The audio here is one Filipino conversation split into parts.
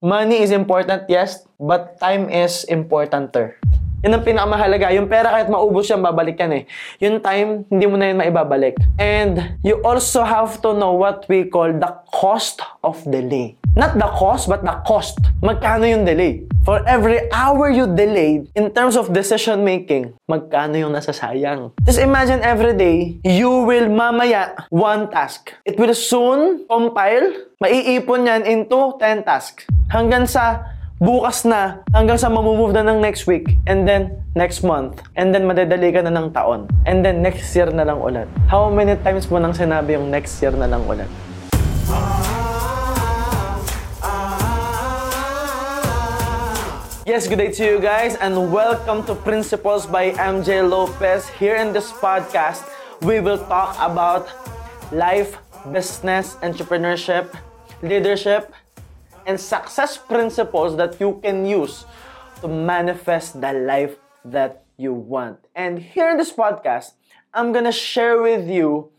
Money is important, yes, but time is importanter. Yan ang pinakamahalaga. Yung pera kahit maubos yan, babalik yan eh. Yung time, hindi mo na yan maibabalik. And you also have to know what we call the cost of delay. Not the cost, but the cost. Magkano yung delay? For every hour you delayed, in terms of decision making, magkano yung nasasayang? Just imagine every day, you will mamaya one task. It will soon compile, maiipon yan into 10 tasks. Hanggang sa bukas na hanggang sa mamumove na ng next week and then next month and then madadali ka na ng taon and then next year na lang ulit. How many times mo nang sinabi yung next year na lang ulit? Yes, good day to you guys and welcome to Principles by MJ Lopez. Here in this podcast, we will talk about life, business, entrepreneurship, leadership, and success principles that you can use to manifest the life that you want. And here in this podcast, I'm gonna share with you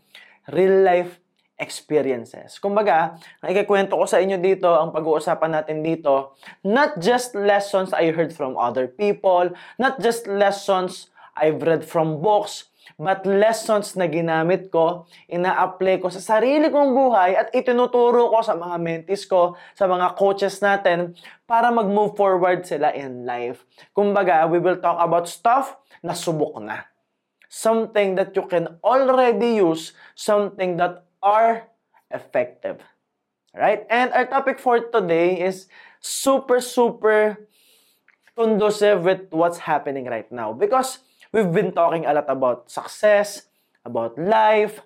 real life experiences. Kumbaga, ang ikikwento ko sa inyo dito, ang pag-uusapan natin dito, not just lessons I heard from other people, not just lessons I've read from books, but lessons na ginamit ko, ina-apply ko sa sarili kong buhay at itinuturo ko sa mga mentees ko, sa mga coaches natin para mag-move forward sila in life. Kumbaga, we will talk about stuff na subok na. Something that you can already use, something that are effective. Right? And our topic for today is super, super conducive with what's happening right now. Because we've been talking a lot about success, about life,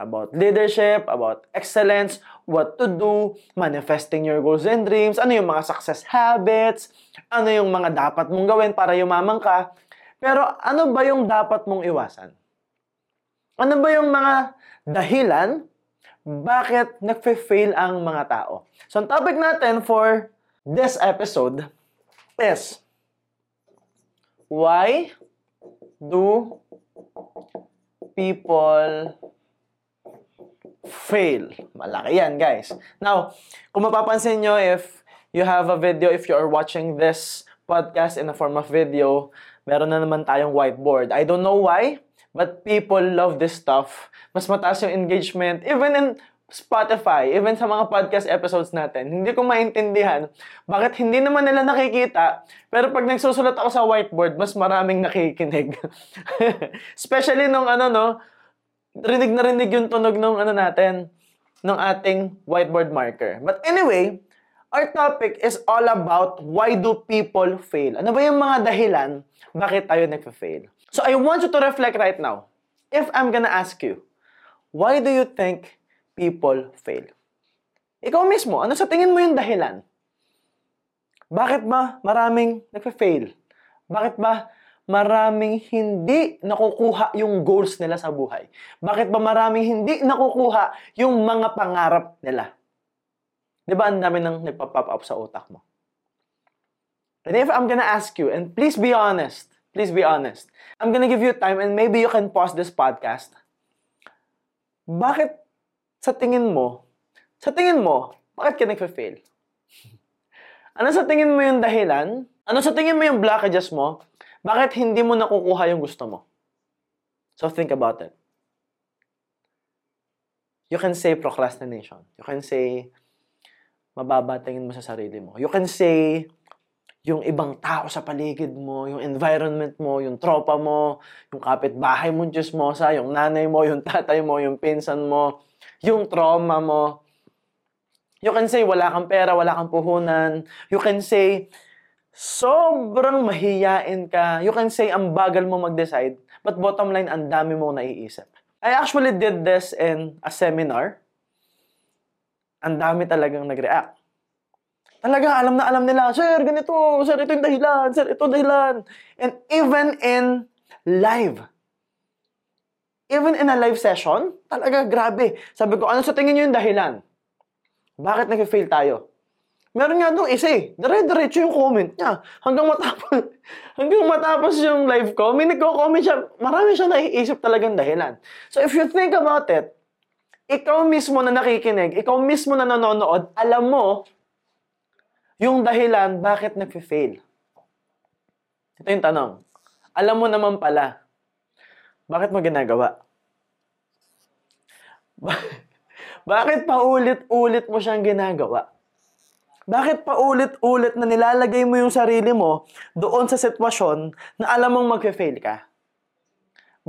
about leadership, about excellence, what to do, manifesting your goals and dreams, ano yung mga success habits, ano yung mga dapat mong gawin para yumaman ka. Pero ano ba yung dapat mong iwasan? Ano ba yung mga dahilan bakit nagfe-fail ang mga tao? So, ang topic natin for this episode is why do people fail? Malaki yan, guys. Now, kung mapapansin nyo, if you have a video, if you are watching this podcast in a form of video, meron na naman tayong whiteboard. I don't know why, but people love this stuff. Mas mataas yung engagement. Even in Spotify, even sa mga podcast episodes natin, hindi ko maintindihan bakit hindi naman nila nakikita, pero pag nagsusulat ako sa whiteboard, mas maraming nakikinig. Especially nung ano no, rinig na rinig yung tunog ng ano natin, ng ating whiteboard marker. But anyway, our topic is all about why do people fail? Ano ba yung mga dahilan bakit tayo nagfa-fail? So I want you to reflect right now. If I'm gonna ask you, why do you think people fail? Ikaw mismo, ano sa tingin mo yung dahilan? Bakit ba maraming nagfa-fail? Bakit ba maraming hindi nakukuha yung goals nila sa buhay? Bakit ba maraming hindi nakukuha yung mga pangarap nila? Di ba ang dami nang nagpa-pop up sa utak mo? And if I'm gonna ask you, and please be honest, please be honest, I'm gonna give you time and maybe you can pause this podcast. Bakit sa tingin mo, sa tingin mo, bakit ka nagfa-fail? Ano sa tingin mo yung dahilan? Ano sa tingin mo yung blockages mo? Bakit hindi mo nakukuha yung gusto mo? So think about it. You can say procrastination. You can say mababa tingin mo sa sarili mo. You can say yung ibang tao sa paligid mo, yung environment mo, yung tropa mo, yung kapitbahay mo, chismosa, yung nanay mo, yung tatay mo, yung pinsan mo, yung trauma mo. You can say wala kang pera, wala kang puhunan. You can say sobrang mahiyain ka. You can say ang bagal mo mag-decide. But bottom line, ang dami mong naiisip. I actually did this in a seminar. Ang dami talagang nag-react. Talaga, alam na alam nila, Sir, ganito, Sir, ito yung dahilan, Sir, ito dahilan. And even in live, even in a live session, talaga, grabe. Sabi ko, ano sa tingin nyo yung dahilan? Bakit nag-fail tayo? Meron nga doon isa eh. Dire-diretso yung comment niya. Hanggang matapos, hanggang matapos yung live ko, may nagko-comment siya. Marami siya naiisip talagang dahilan. So if you think about it, ikaw mismo na nakikinig, ikaw mismo na nanonood, alam mo yung dahilan bakit nag-fail. Ito yung tanong. Alam mo naman pala, bakit mo ginagawa? bakit paulit-ulit mo siyang ginagawa? Bakit paulit-ulit na nilalagay mo yung sarili mo doon sa sitwasyon na alam mong mag-fail ka?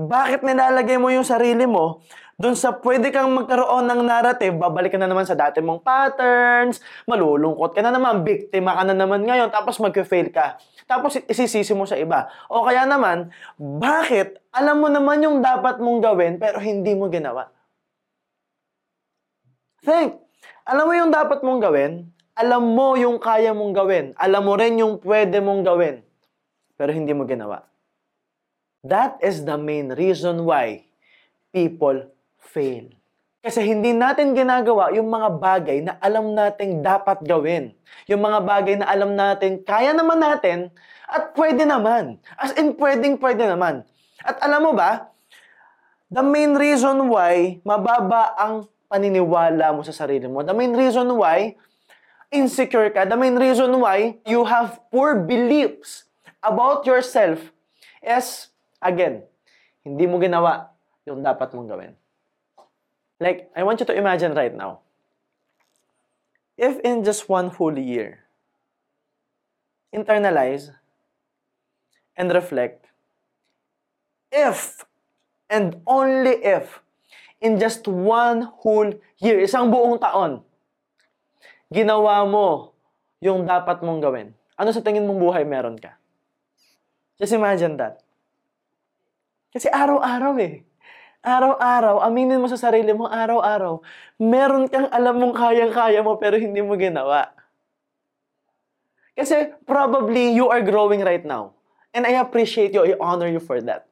Bakit nilalagay mo yung sarili mo doon sa pwede kang magkaroon ng narrative, babalik ka na naman sa dati mong patterns, malulungkot ka na naman, biktima ka na naman ngayon, tapos mag-fail ka. Tapos isisisi mo sa iba. O kaya naman, bakit alam mo naman yung dapat mong gawin pero hindi mo ginawa? Think. Alam mo yung dapat mong gawin, alam mo yung kaya mong gawin, alam mo rin yung pwede mong gawin, pero hindi mo ginawa. That is the main reason why people fail. Kasi hindi natin ginagawa yung mga bagay na alam nating dapat gawin. Yung mga bagay na alam natin kaya naman natin at pwede naman. As in, pwedeng pwede naman. At alam mo ba, the main reason why mababa ang paniniwala mo sa sarili mo, the main reason why insecure ka, the main reason why you have poor beliefs about yourself is, again, hindi mo ginawa yung dapat mong gawin. Like, I want you to imagine right now, if in just one whole year, internalize and reflect, if and only if in just one whole year, isang buong taon, ginawa mo yung dapat mong gawin, ano sa tingin mong buhay meron ka? Just imagine that. Kasi araw-araw eh. Araw-araw, aminin mo sa sarili mo, araw-araw, meron kang alam mong kayang-kaya mo pero hindi mo ginawa. Kasi probably you are growing right now. And I appreciate you, I honor you for that.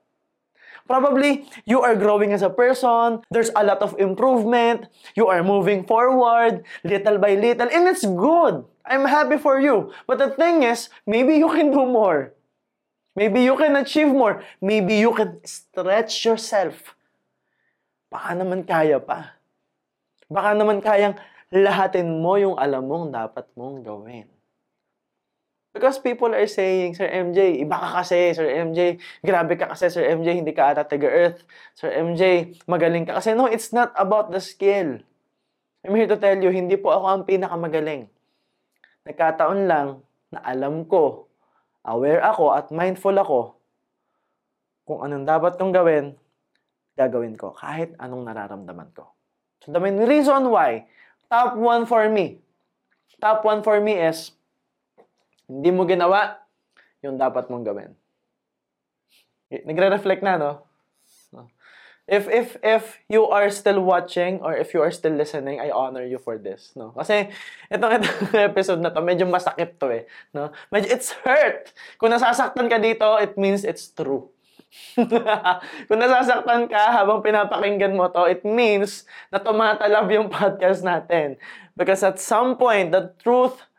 Probably, you are growing as a person. There's a lot of improvement. You are moving forward little by little. And it's good. I'm happy for you. But the thing is, maybe you can do more. Maybe you can achieve more. Maybe you can stretch yourself. Baka naman kaya pa. Baka naman kayang lahatin mo yung alam mong dapat mong gawin. Because people are saying, Sir MJ, iba ka kasi, Sir MJ, grabe ka kasi, Sir MJ, hindi ka ata taga-earth. Sir MJ, magaling ka kasi. No, it's not about the skill. I'm here to tell you, hindi po ako ang pinakamagaling. Nagkataon lang na alam ko, aware ako at mindful ako kung anong dapat kong gawin, gagawin ko kahit anong nararamdaman ko. So the main reason why, top one for me, top one for me is hindi mo ginawa yung dapat mong gawin. Nagre-reflect na, no? If if if you are still watching or if you are still listening, I honor you for this, no? Kasi itong, itong episode na to, medyo masakit to eh, no? Medyo it's hurt. Kung nasasaktan ka dito, it means it's true. Kung nasasaktan ka habang pinapakinggan mo to, it means na tumatalab yung podcast natin. Because at some point, the truth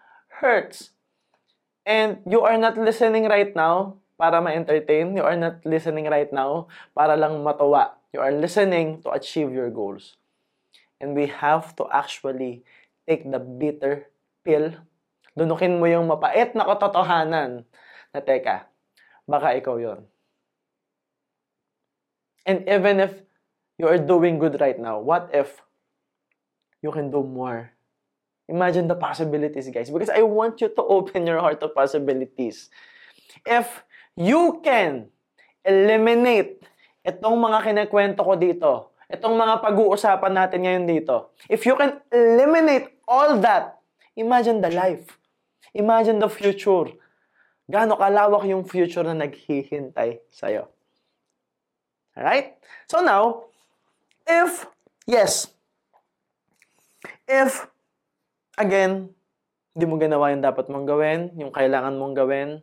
hurts. And you are not listening right now para ma-entertain. You are not listening right now para lang matuwa. You are listening to achieve your goals. And we have to actually take the bitter pill. Dunukin mo yung mapait na katotohanan na teka, baka ikaw yon. And even if you are doing good right now, what if you can do more Imagine the possibilities, guys. Because I want you to open your heart to possibilities. If you can eliminate itong mga kinakwento ko dito, itong mga pag-uusapan natin ngayon dito, if you can eliminate all that, imagine the life. Imagine the future. Gaano kalawak yung future na naghihintay sa'yo. Alright? So now, if, yes, if again, hindi mo ginawa yung dapat mong gawin, yung kailangan mong gawin.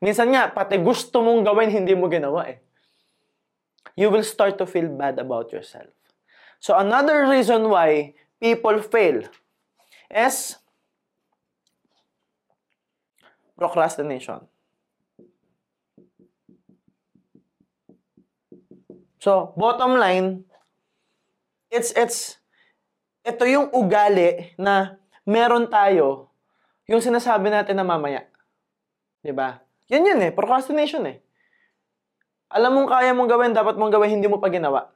Minsan nga, pati gusto mong gawin, hindi mo ginawa eh. You will start to feel bad about yourself. So another reason why people fail is procrastination. So, bottom line, it's it's ito yung ugali na meron tayo yung sinasabi natin na mamaya. 'Di ba? Yan yun eh, procrastination eh. Alam mong kaya mong gawin, dapat mong gawin, hindi mo pa ginawa.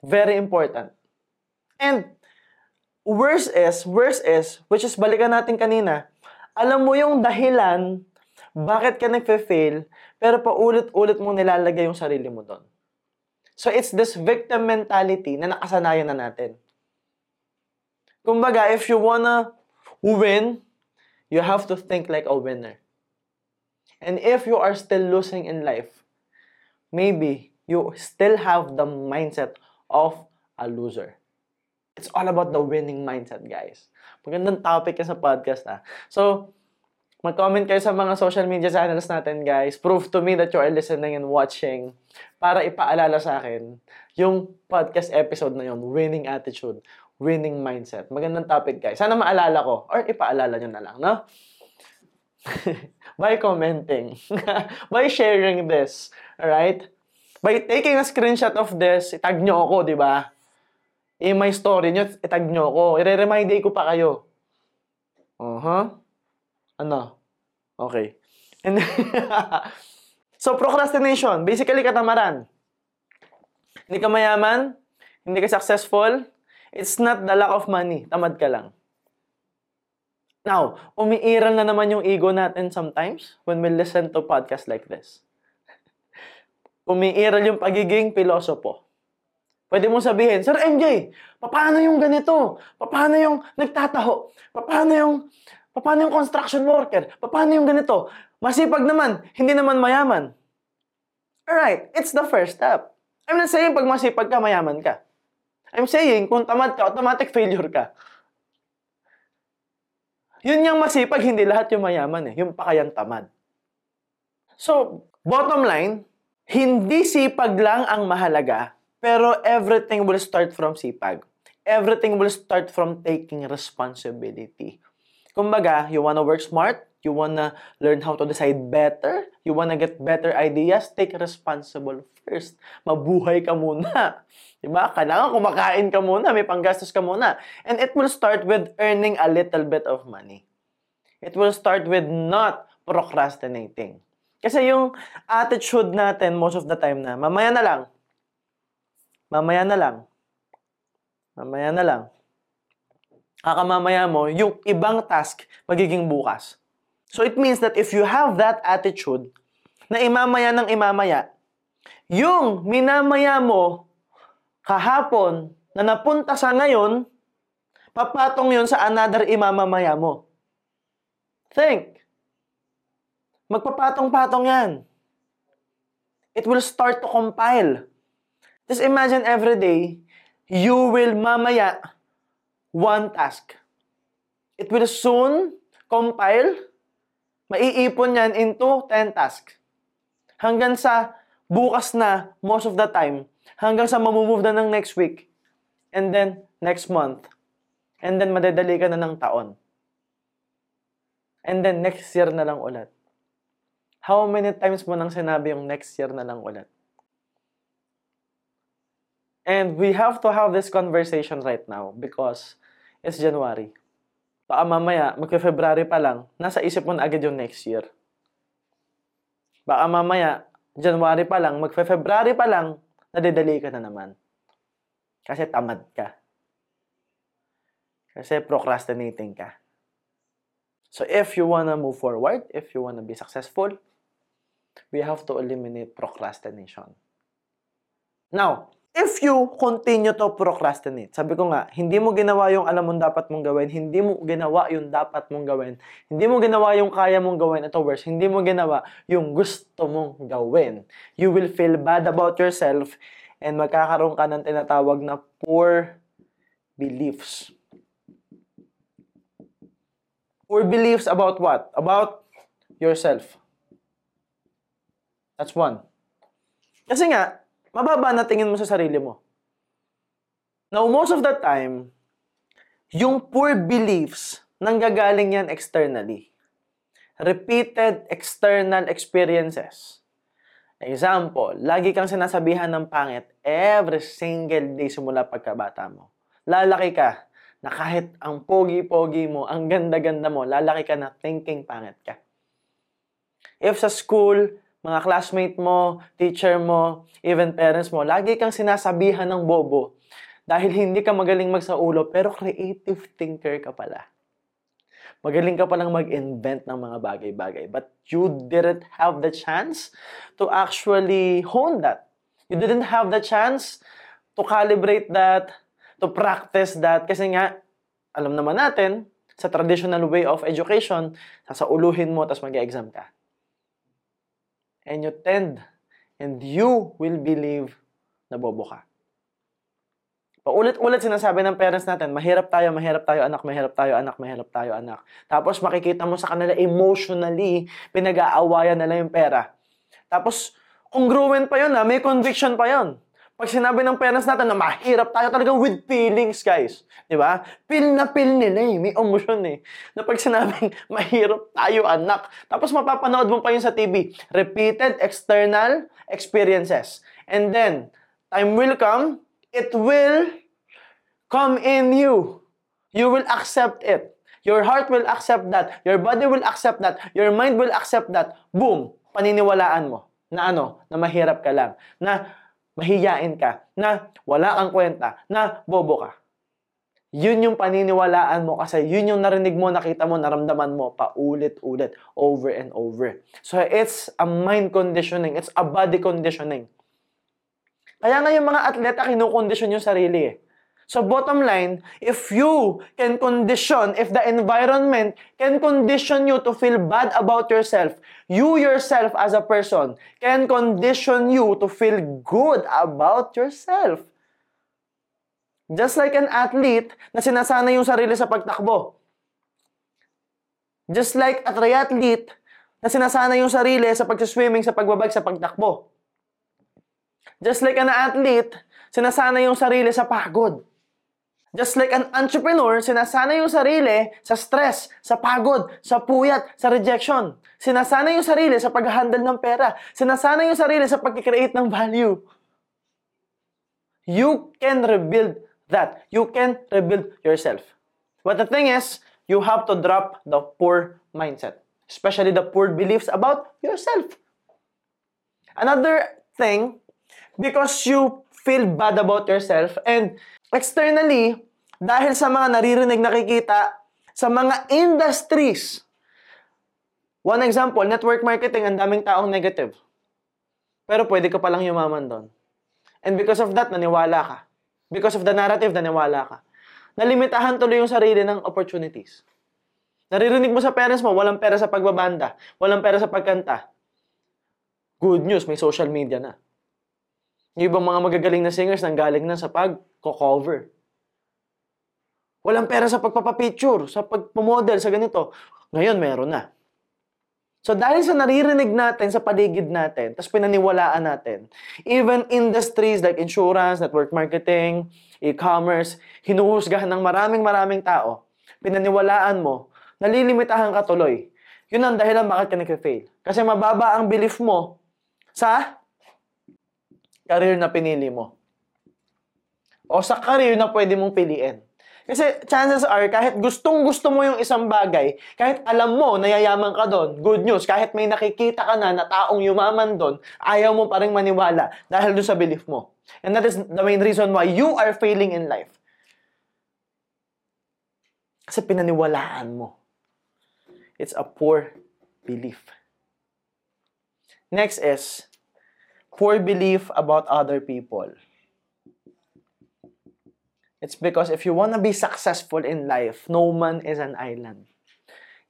Very important. And worse is, worse is, which is balikan natin kanina, alam mo yung dahilan bakit ka nagfe-fail, pero paulit-ulit mong nilalagay yung sarili mo doon. So it's this victim mentality na nakasanayan na natin. Kumbaga, if you wanna win, you have to think like a winner. And if you are still losing in life, maybe you still have the mindset of a loser. It's all about the winning mindset, guys. Magandang topic yan sa podcast, ah. So, mag-comment kayo sa mga social media channels natin, guys. Prove to me that you are listening and watching para ipaalala sa akin yung podcast episode na yun, Winning Attitude, Winning Mindset. Magandang topic, guys. Sana maalala ko or ipaalala nyo na lang, no? by commenting, by sharing this, alright? By taking a screenshot of this, itag nyo ako, di ba? In my story nyo, itag nyo ako. I-remind ko pa kayo. Uh-huh. Ano? Okay. And so, procrastination. Basically, katamaran. Hindi ka mayaman, hindi ka successful, it's not the lack of money. Tamad ka lang. Now, umiiral na naman yung ego natin sometimes when we listen to podcasts like this. umiiral yung pagiging pilosopo. Pwede mong sabihin, Sir MJ, paano yung ganito? Paano yung nagtataho? Paano yung, paano yung construction worker? Paano yung ganito? Masipag naman, hindi naman mayaman. Alright, it's the first step. I'm not saying pag masipag ka, mayaman ka. I'm saying, kung tamad ka, automatic failure ka. Yun yung masipag, hindi lahat yung mayaman eh. Yung pakayang tamad. So, bottom line, hindi sipag lang ang mahalaga, pero everything will start from sipag. Everything will start from taking responsibility. Kumbaga, you wanna work smart, you wanna learn how to decide better, you wanna get better ideas, take responsible first. Mabuhay ka muna. Diba? Kailangan kumakain ka muna, may panggastos ka muna. And it will start with earning a little bit of money. It will start with not procrastinating. Kasi yung attitude natin most of the time na, mamaya na lang, mamaya na lang. Mamaya na lang. Kakamamaya mo, yung ibang task magiging bukas. So it means that if you have that attitude na imamaya ng imamaya, yung minamaya mo kahapon na napunta sa ngayon, papatong yun sa another imamamaya mo. Think. Magpapatong-patong yan. It will start to compile. Just imagine every day, you will mamaya one task. It will soon compile, maiipon yan into 10 tasks. Hanggang sa bukas na, most of the time, hanggang sa mamumove na ng next week, and then next month, and then madadali ka na ng taon. And then next year na lang ulit. How many times mo nang sinabi yung next year na lang ulit? And we have to have this conversation right now because it's January. Baka mamaya, magka-February pa lang, nasa isip mo na agad yung next year. Baka mamaya, January pa lang, magfe-February pa lang, nadidali ka na naman. Kasi tamad ka. Kasi procrastinating ka. So if you wanna move forward, if you wanna be successful, we have to eliminate procrastination. Now, if you continue to procrastinate, sabi ko nga, hindi mo ginawa yung alam mong dapat mong gawin, hindi mo ginawa yung dapat mong gawin, hindi mo ginawa yung kaya mong gawin, ito worse, hindi mo ginawa yung gusto mong gawin. You will feel bad about yourself and magkakaroon ka ng tinatawag na poor beliefs. Poor beliefs about what? About yourself. That's one. Kasi nga, mababa na tingin mo sa sarili mo. Now, most of the time, yung poor beliefs, nanggagaling yan externally. Repeated external experiences. Example, lagi kang sinasabihan ng pangit every single day simula pagkabata mo. Lalaki ka, na kahit ang pogi-pogi mo, ang ganda-ganda mo, lalaki ka na thinking pangit ka. If sa school, mga classmate mo, teacher mo, even parents mo, lagi kang sinasabihan ng bobo dahil hindi ka magaling magsaulo pero creative thinker ka pala. Magaling ka palang mag-invent ng mga bagay-bagay but you didn't have the chance to actually hone that. You didn't have the chance to calibrate that, to practice that kasi nga alam naman natin sa traditional way of education, sasauluhin mo tapos mag-exam ka and you tend and you will believe na bobo ka. Paulit-ulit sinasabi ng parents natin, mahirap tayo, mahirap tayo anak, mahirap tayo anak, mahirap tayo anak. Tapos makikita mo sa kanila emotionally, pinag-aawayan nila yung pera. Tapos, congruent pa yun ha, may conviction pa yun. Pag sinabi ng parents natin na mahirap tayo talaga with feelings, guys. Di ba? Feel na feel nila eh. May emotion eh. Na pag sinabing mahirap tayo, anak. Tapos mapapanood mo pa yun sa TV. Repeated external experiences. And then, time will come, it will come in you. You will accept it. Your heart will accept that. Your body will accept that. Your mind will accept that. Boom! Paniniwalaan mo na ano, na mahirap ka lang. Na mahiyain ka, na wala kang kwenta, na bobo ka. Yun yung paniniwalaan mo kasi yun yung narinig mo, nakita mo, naramdaman mo paulit-ulit, over and over. So it's a mind conditioning, it's a body conditioning. Kaya nga yung mga atleta kinukondisyon yung sarili eh. So bottom line, if you can condition, if the environment can condition you to feel bad about yourself, you yourself as a person can condition you to feel good about yourself. Just like an athlete na sinasana yung sarili sa pagtakbo. Just like a triathlete na sinasana yung sarili sa pagsiswimming, sa pagbabag, sa pagtakbo. Just like an athlete, sinasana yung sarili sa pagod. Just like an entrepreneur, sinasana yung sarili sa stress, sa pagod, sa puyat, sa rejection. Sinasana yung sarili sa pag-handle ng pera. Sinasana yung sarili sa pag-create ng value. You can rebuild that. You can rebuild yourself. But the thing is, you have to drop the poor mindset. Especially the poor beliefs about yourself. Another thing, because you feel bad about yourself and externally, dahil sa mga naririnig nakikita sa mga industries. One example, network marketing, ang daming taong negative. Pero pwede ka palang yumaman doon. And because of that, naniwala ka. Because of the narrative, naniwala ka. Nalimitahan tuloy yung sarili ng opportunities. Naririnig mo sa parents mo, walang pera sa pagbabanda, walang pera sa pagkanta. Good news, may social media na. Yung ibang mga magagaling na singers nang galing na sa pag-cover. Walang pera sa pagpapapicture, sa pagpamodel, sa ganito. Ngayon, meron na. So dahil sa naririnig natin sa paligid natin, tapos pinaniwalaan natin, even industries like insurance, network marketing, e-commerce, hinuhusgahan ng maraming maraming tao, pinaniwalaan mo, nalilimitahan ka tuloy. Yun ang dahilan bakit ka nag-fail. Kasi mababa ang belief mo sa career na pinili mo. O sa career na pwede mong piliin. Kasi chances are, kahit gustong gusto mo yung isang bagay, kahit alam mo na yayaman ka doon, good news, kahit may nakikita ka na na taong yumaman doon, ayaw mo pa rin maniwala dahil doon sa belief mo. And that is the main reason why you are failing in life. Kasi pinaniwalaan mo. It's a poor belief. Next is, poor belief about other people. It's because if you want to be successful in life, no man is an island.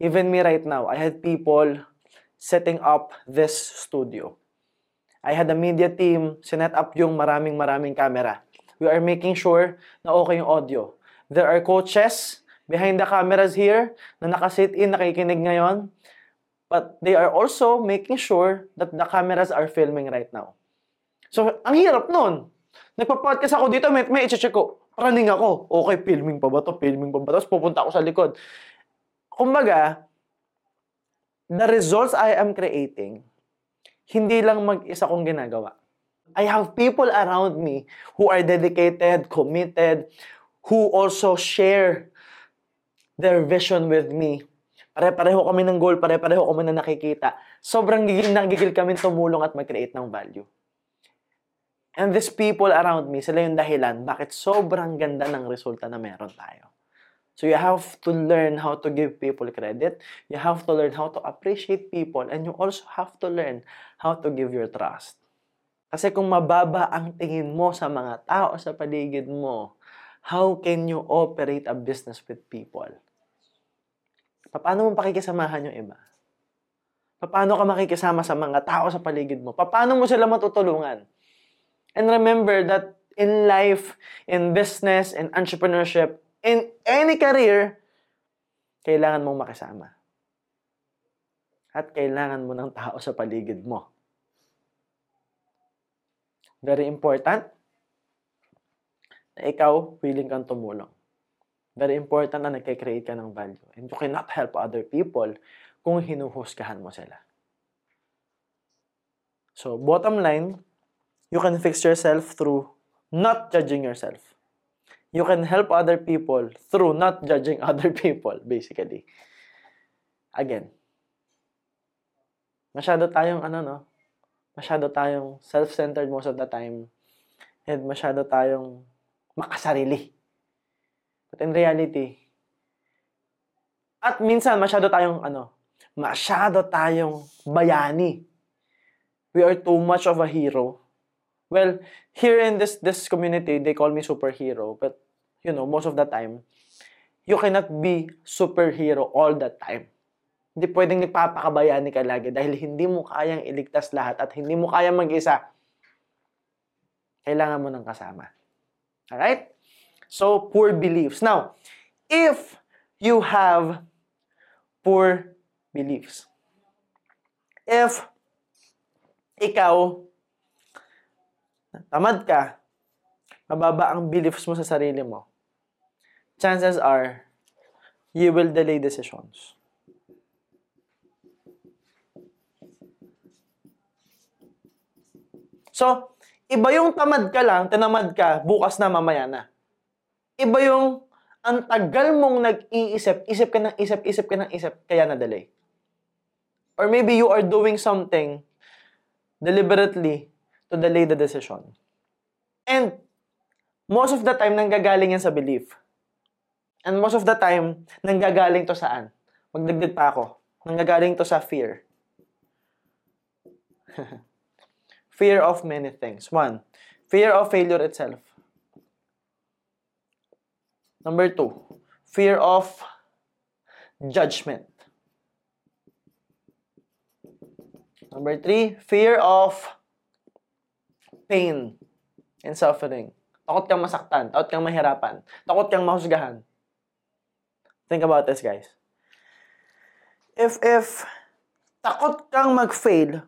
Even me right now, I had people setting up this studio. I had a media team, sinet up yung maraming maraming camera. We are making sure na okay yung audio. There are coaches behind the cameras here na nakasit in, nakikinig ngayon. But they are also making sure that the cameras are filming right now. So, ang hirap nun. Nagpa-podcast ako dito, may, may i-check ko Running ako. Okay, filming pa ba to? Filming pa ba? Tapos pupunta ako sa likod. Kumbaga, the results I am creating, hindi lang mag-isa kong ginagawa. I have people around me who are dedicated, committed, who also share their vision with me. Pare-pareho kami ng goal, pare-pareho kami na nakikita. Sobrang gigil na gigil kami tumulong at mag-create ng value. And these people around me, sila yung dahilan bakit sobrang ganda ng resulta na meron tayo. So you have to learn how to give people credit. You have to learn how to appreciate people. And you also have to learn how to give your trust. Kasi kung mababa ang tingin mo sa mga tao sa paligid mo, how can you operate a business with people? Paano mo pakikisamahan yung iba? Paano ka makikisama sa mga tao sa paligid mo? Paano mo sila matutulungan? And remember that in life, in business, in entrepreneurship, in any career, kailangan mong makisama. At kailangan mo ng tao sa paligid mo. Very important na ikaw willing kang tumulong. Very important na nagkikreate ka ng value. And you cannot help other people kung hinuhusgahan mo sila. So, bottom line, you can fix yourself through not judging yourself. You can help other people through not judging other people, basically. Again, masyado tayong ano no, masyado tayong self-centered most of the time and masyado tayong makasarili. But in reality, at minsan masyado tayong ano, masyado tayong bayani. We are too much of a hero. Well, here in this this community, they call me superhero, but you know, most of the time, you cannot be superhero all the time. Hindi pwedeng nagpapakabayani ka lagi dahil hindi mo kayang iligtas lahat at hindi mo kayang mag-isa. Kailangan mo ng kasama. Alright? So, poor beliefs. Now, if you have poor beliefs, if ikaw tamad ka, mababa ang beliefs mo sa sarili mo, chances are you will delay decisions. So, iba yung tamad ka lang, tinamad ka, bukas na, mamaya na. Iba yung ang tagal mong nag-iisip, isip ka ng isip, isip ka ng isip, kaya na-delay. Or maybe you are doing something deliberately to delay the decision. And most of the time, nanggagaling yan sa belief. And most of the time, nanggagaling to saan? Magdagdag pa ako. Nanggagaling to sa fear. fear of many things. One, fear of failure itself. Number two, fear of judgment. Number three, fear of pain and suffering. Takot kang masaktan, takot kang mahirapan, takot kang mahusgahan. Think about this, guys. If, if takot kang mag-fail,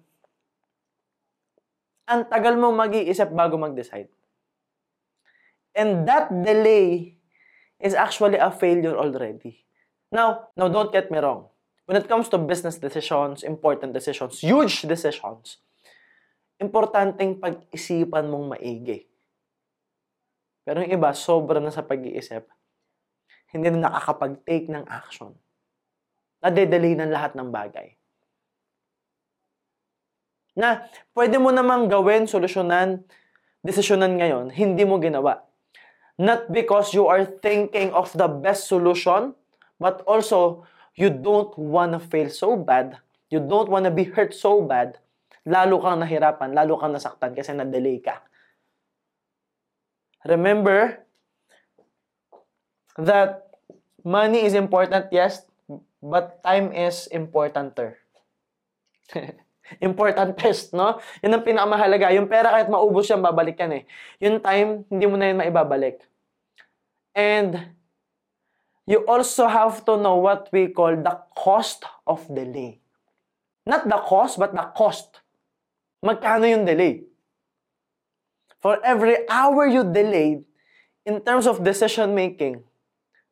ang tagal mo mag-iisip bago mag-decide. And that delay is actually a failure already. Now, now don't get me wrong. When it comes to business decisions, important decisions, huge decisions, importanteng pag-isipan mong maigi. Pero yung iba, sobra na sa pag-iisip, hindi na nakakapag-take ng action. Nade-delay ng lahat ng bagay. Na pwede mo namang gawin, solusyonan, desisyonan ngayon, hindi mo ginawa. Not because you are thinking of the best solution, but also you don't want to fail so bad, you don't want to be hurt so bad, lalo kang nahirapan, lalo kang nasaktan kasi na-delay ka. Remember that money is important, yes, but time is importanter. important test, no? Yun ang pinakamahalaga. Yung pera kahit maubos yan, babalik yan eh. Yung time, hindi mo na yan maibabalik. And you also have to know what we call the cost of delay. Not the cost, but the cost. Magkano yung delay? For every hour you delayed, in terms of decision making,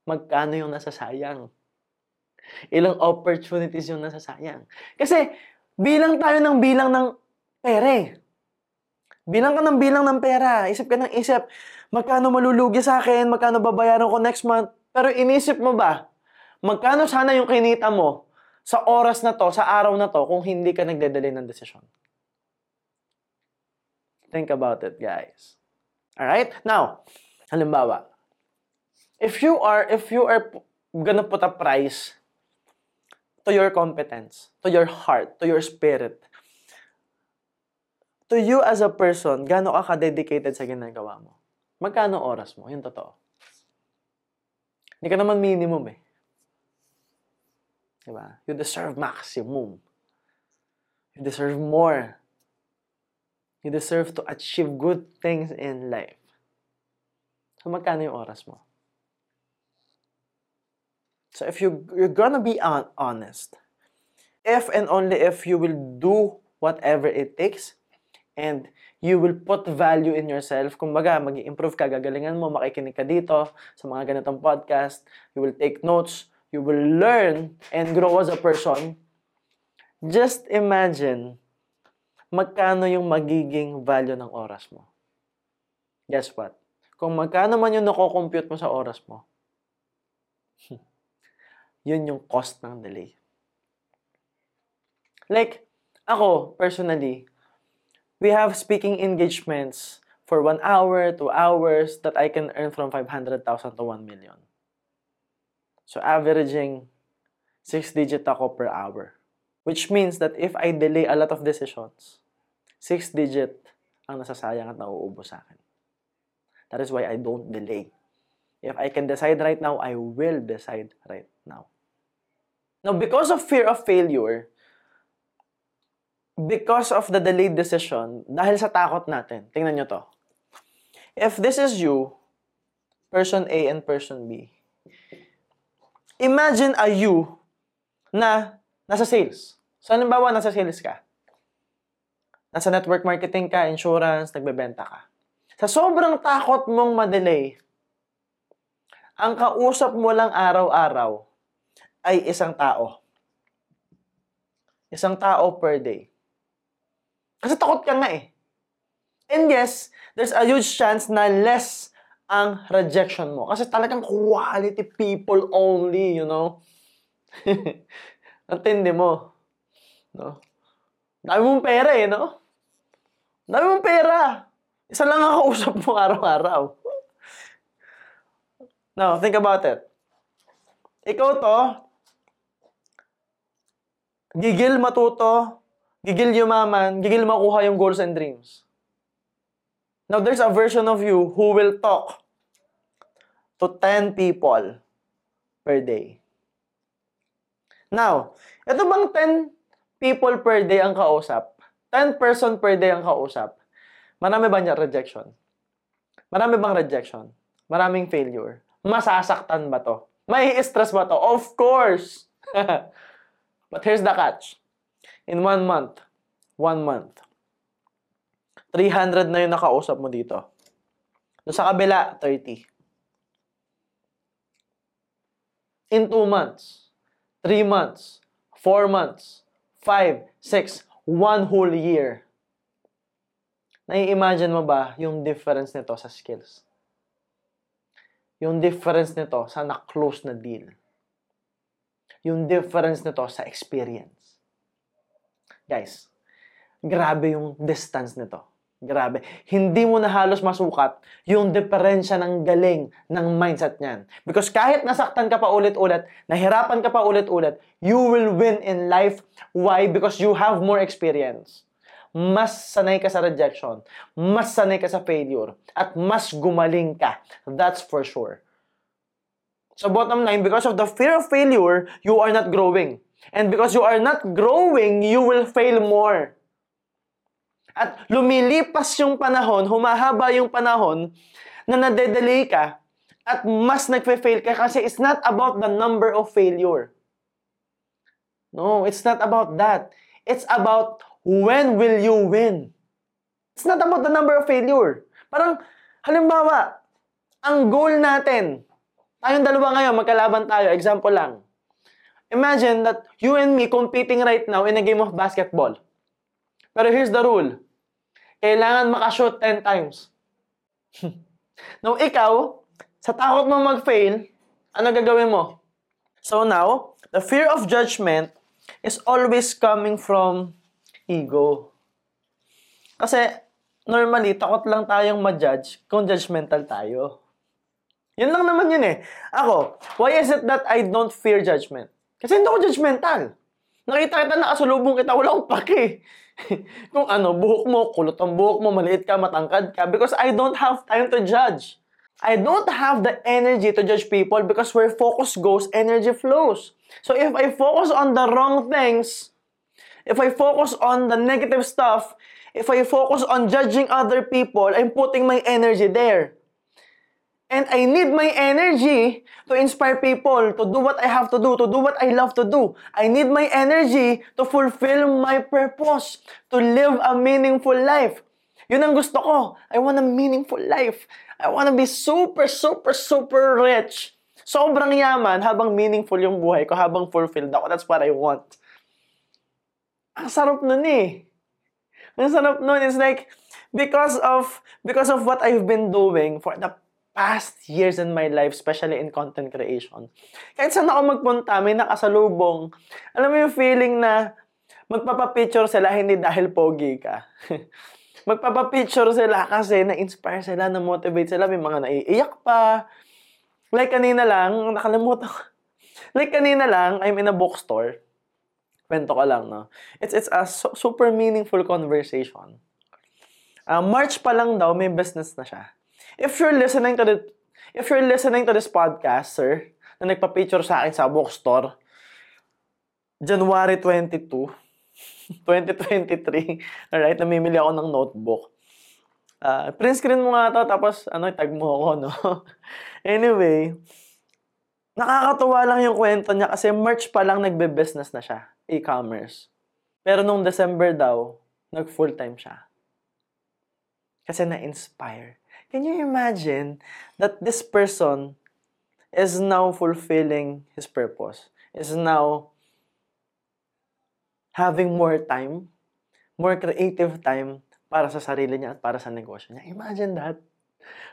magkano yung nasasayang? Ilang opportunities yung nasasayang? Kasi bilang tayo ng bilang ng pere. Bilang ka ng bilang ng pera. Isip ka ng isip, magkano malulugi sa akin, magkano babayaran ko next month. Pero inisip mo ba, magkano sana yung kinita mo sa oras na to, sa araw na to, kung hindi ka nagdedelay ng desisyon? Think about it, guys. Alright? Now, halimbawa, if you are, if you are gonna put a price to your competence, to your heart, to your spirit, to you as a person, gaano ka ka-dedicated sa ginagawa mo? Magkano oras mo? Yung totoo. Hindi ka naman minimum eh. Diba? You deserve maximum. You deserve more. You deserve to achieve good things in life. So, magkano yung oras mo? So, if you, you're gonna be on, honest, if and only if you will do whatever it takes, and you will put value in yourself. Kumbaga, mag improve ka, gagalingan mo, makikinig ka dito sa mga ganitong podcast. You will take notes. You will learn and grow as a person. Just imagine magkano yung magiging value ng oras mo. Guess what? Kung magkano man yung nako-compute mo sa oras mo, yun yung cost ng delay. Like, ako, personally, we have speaking engagements for one hour, two hours that I can earn from 500,000 to 1 million. So averaging 6 digit ako per hour. Which means that if I delay a lot of decisions, 6 digit ang nasasayang at nauubos sa akin. That is why I don't delay. If I can decide right now, I will decide right now. Now, because of fear of failure, because of the delayed decision, dahil sa takot natin, tingnan nyo to. If this is you, person A and person B, imagine a you na nasa sales. So, halimbawa, nasa sales ka. Nasa network marketing ka, insurance, nagbebenta ka. Sa sobrang takot mong madelay, ang kausap mo lang araw-araw ay isang tao. Isang tao per day. Kasi takot ka nga eh. And yes, there's a huge chance na less ang rejection mo. Kasi talagang quality people only, you know? Antindi mo. No? Dami mong pera eh, no? Dami mong pera. Isa lang ang kausap mo araw-araw. Now, think about it. Ikaw to, gigil matuto, gigil yumaman, gigil makuha yung goals and dreams. Now, there's a version of you who will talk to 10 people per day. Now, ito bang 10 people per day ang kausap? 10 person per day ang kausap? Marami ba niya rejection? Marami bang rejection? Maraming failure? Masasaktan ba to? May stress ba to? Of course! But here's the catch in one month, one month, 300 na yung nakausap mo dito. Doon sa kabila, 30. In 2 months, 3 months, 4 months, 5, 6, 1 whole year. Nai-imagine mo ba yung difference nito sa skills? Yung difference nito sa na-close na deal? Yung difference nito sa experience? Guys, grabe yung distance nito. Grabe. Hindi mo na halos masukat yung diferensya ng galing ng mindset niyan. Because kahit nasaktan ka pa ulit-ulit, nahirapan ka pa ulit-ulit, you will win in life. Why? Because you have more experience. Mas sanay ka sa rejection, mas sanay ka sa failure, at mas gumaling ka. That's for sure. So bottom line, because of the fear of failure, you are not growing. And because you are not growing, you will fail more. At lumilipas yung panahon, humahaba yung panahon na nade-delay ka at mas nagfe-fail ka kasi it's not about the number of failure. No, it's not about that. It's about when will you win. It's not about the number of failure. Parang, halimbawa, ang goal natin, tayong dalawa ngayon, magkalaban tayo, example lang. Imagine that you and me competing right now in a game of basketball. Pero here's the rule. Kailangan makashoot 10 times. Now, ikaw, sa takot mo mag-fail, ano gagawin mo? So now, the fear of judgment is always coming from ego. Kasi, normally, takot lang tayong ma-judge kung judgmental tayo. Yun lang naman yun eh. Ako, why is it that I don't fear judgment? Kasi hindi ako judgmental. Nakita kita, nakasulubong kita, wala akong pake. Kung ano, buhok mo, kulot ang buhok mo, maliit ka, matangkad ka, because I don't have time to judge. I don't have the energy to judge people because where focus goes, energy flows. So if I focus on the wrong things, if I focus on the negative stuff, if I focus on judging other people, I'm putting my energy there. And I need my energy to inspire people to do what I have to do, to do what I love to do. I need my energy to fulfill my purpose, to live a meaningful life. Yun ang gusto ko. I want a meaningful life. I want to be super, super, super rich. Sobrang yaman habang meaningful yung buhay ko, habang fulfilled ako. That's what I want. Ang sarap nun eh. Ang sarap nun. It's like, because of, because of what I've been doing for the past years in my life, especially in content creation. Kahit saan ako magpunta, may nakasalubong. Alam mo yung feeling na magpapapicture sila hindi dahil pogi ka. magpapapicture sila kasi na-inspire sila, na-motivate sila. May mga naiiyak pa. Like kanina lang, nakalimutan ko. Like kanina lang, I'm in a bookstore. Kwento ko lang, no? It's, it's a su- super meaningful conversation. Uh, March pa lang daw, may business na siya. If you're listening to the if you're listening to this podcast, sir, na nagpa-picture sa akin sa bookstore, January 22, 2023, alright, namimili ako ng notebook. Uh, print screen mo nga to, tapos ano, tag mo ako, no? anyway, nakakatuwa lang yung kwento niya kasi March pa lang nagbe-business na siya, e-commerce. Pero nung December daw, nag full-time siya. Kasi na-inspire. Can you imagine that this person is now fulfilling his purpose, is now having more time, more creative time para sa sarili niya at para sa negosyo niya. Imagine that.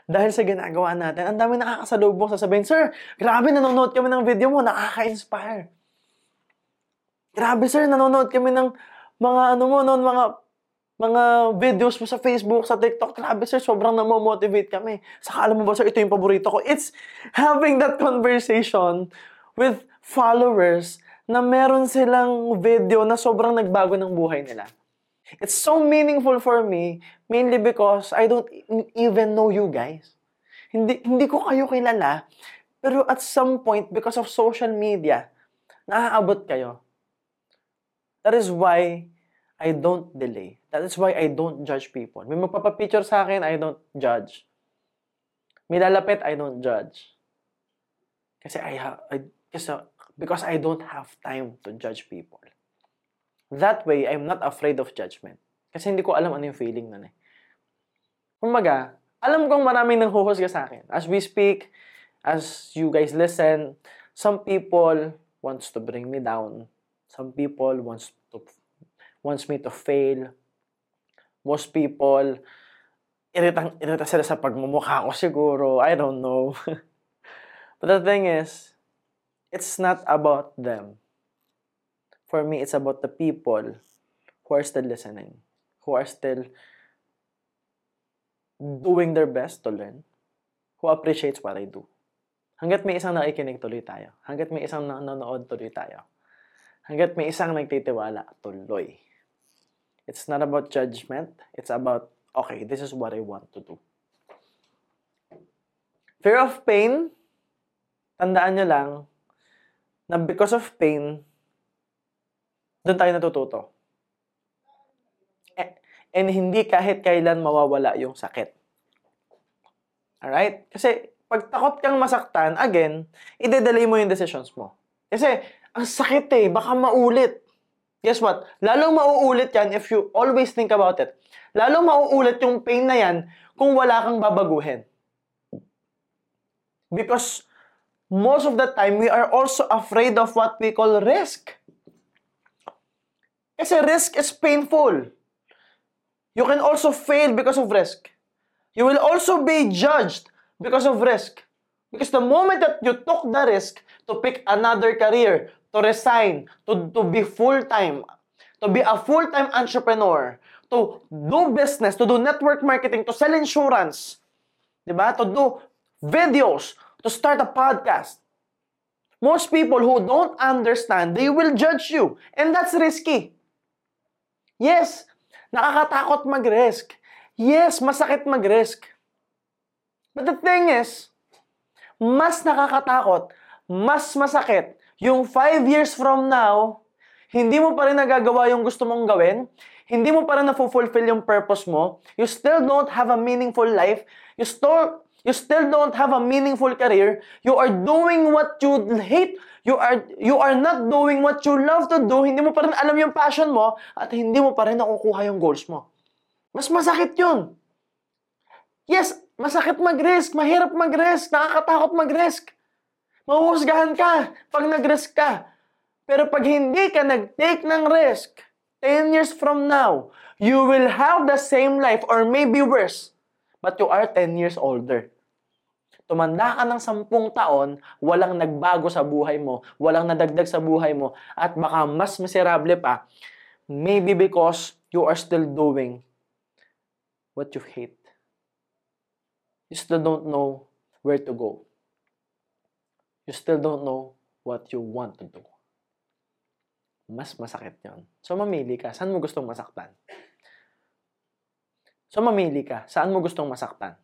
Dahil sa ginagawa natin, ang dami nakakasalubong sasabihin, Sir, grabe, nanonood kami ng video mo, nakaka-inspire. Grabe, sir, nanonood kami ng mga ano mo noon, mga mga videos mo sa Facebook, sa TikTok, grabe sir, sobrang namomotivate kami. Saka alam mo ba sir, ito yung paborito ko. It's having that conversation with followers na meron silang video na sobrang nagbago ng buhay nila. It's so meaningful for me, mainly because I don't even know you guys. Hindi, hindi ko kayo kilala, pero at some point, because of social media, naaabot kayo. That is why I don't delay. That is why I don't judge people. May magpapapicture sa akin, I don't judge. May lalapit, I don't judge. Kasi I have, I, kasi, because I don't have time to judge people. That way, I'm not afraid of judgment. Kasi hindi ko alam ano yung feeling nun eh. Kumbaga, alam kong maraming nang huhusga sa akin. As we speak, as you guys listen, some people wants to bring me down. Some people wants to wants me to fail. Most people, iritang, irita sila sa pagmumukha ko siguro. I don't know. But the thing is, it's not about them. For me, it's about the people who are still listening, who are still doing their best to learn, who appreciates what I do. Hanggat may isang nakikinig, tuloy tayo. Hanggat may isang nanonood, tuloy tayo. Hanggat may isang nagtitiwala, tuloy. It's not about judgment. It's about, okay, this is what I want to do. Fear of pain, tandaan nyo lang, na because of pain, doon tayo natututo. And hindi kahit kailan mawawala yung sakit. Alright? Kasi pag takot kang masaktan, again, ide-delay mo yung decisions mo. Kasi ang sakit eh, baka maulit. Guess what? Lalong mauulit yan if you always think about it. Lalong mauulit yung pain na yan kung wala kang babaguhin. Because most of the time, we are also afraid of what we call risk. Kasi risk is painful. You can also fail because of risk. You will also be judged because of risk. Because the moment that you took the risk to pick another career, to resign, to, to be full-time, to be a full-time entrepreneur, to do business, to do network marketing, to sell insurance, diba? to do videos, to start a podcast. Most people who don't understand, they will judge you. And that's risky. Yes, nakakatakot mag-risk. Yes, masakit mag-risk. But the thing is, mas nakakatakot, mas masakit, yung 5 years from now, hindi mo pa rin nagagawa yung gusto mong gawin, hindi mo pa rin na-fulfill yung purpose mo, you still don't have a meaningful life, you still, you still don't have a meaningful career, you are doing what you hate, you are, you are not doing what you love to do, hindi mo pa rin alam yung passion mo, at hindi mo pa rin nakukuha yung goals mo. Mas masakit yun. Yes, masakit mag-risk, mahirap mag-risk, nakakatakot mag-risk. Mahuhusgahan ka pag nag-risk ka. Pero pag hindi ka nag-take ng risk, 10 years from now, you will have the same life or maybe worse, but you are 10 years older. Tumanda ka ng 10 taon, walang nagbago sa buhay mo, walang nadagdag sa buhay mo, at baka mas miserable pa, maybe because you are still doing what you hate. You still don't know where to go. You still don't know what you want to do. Mas masakit yon. So, mamili ka. Saan mo gustong masaktan? So, mamili ka. Saan mo gustong masaktan?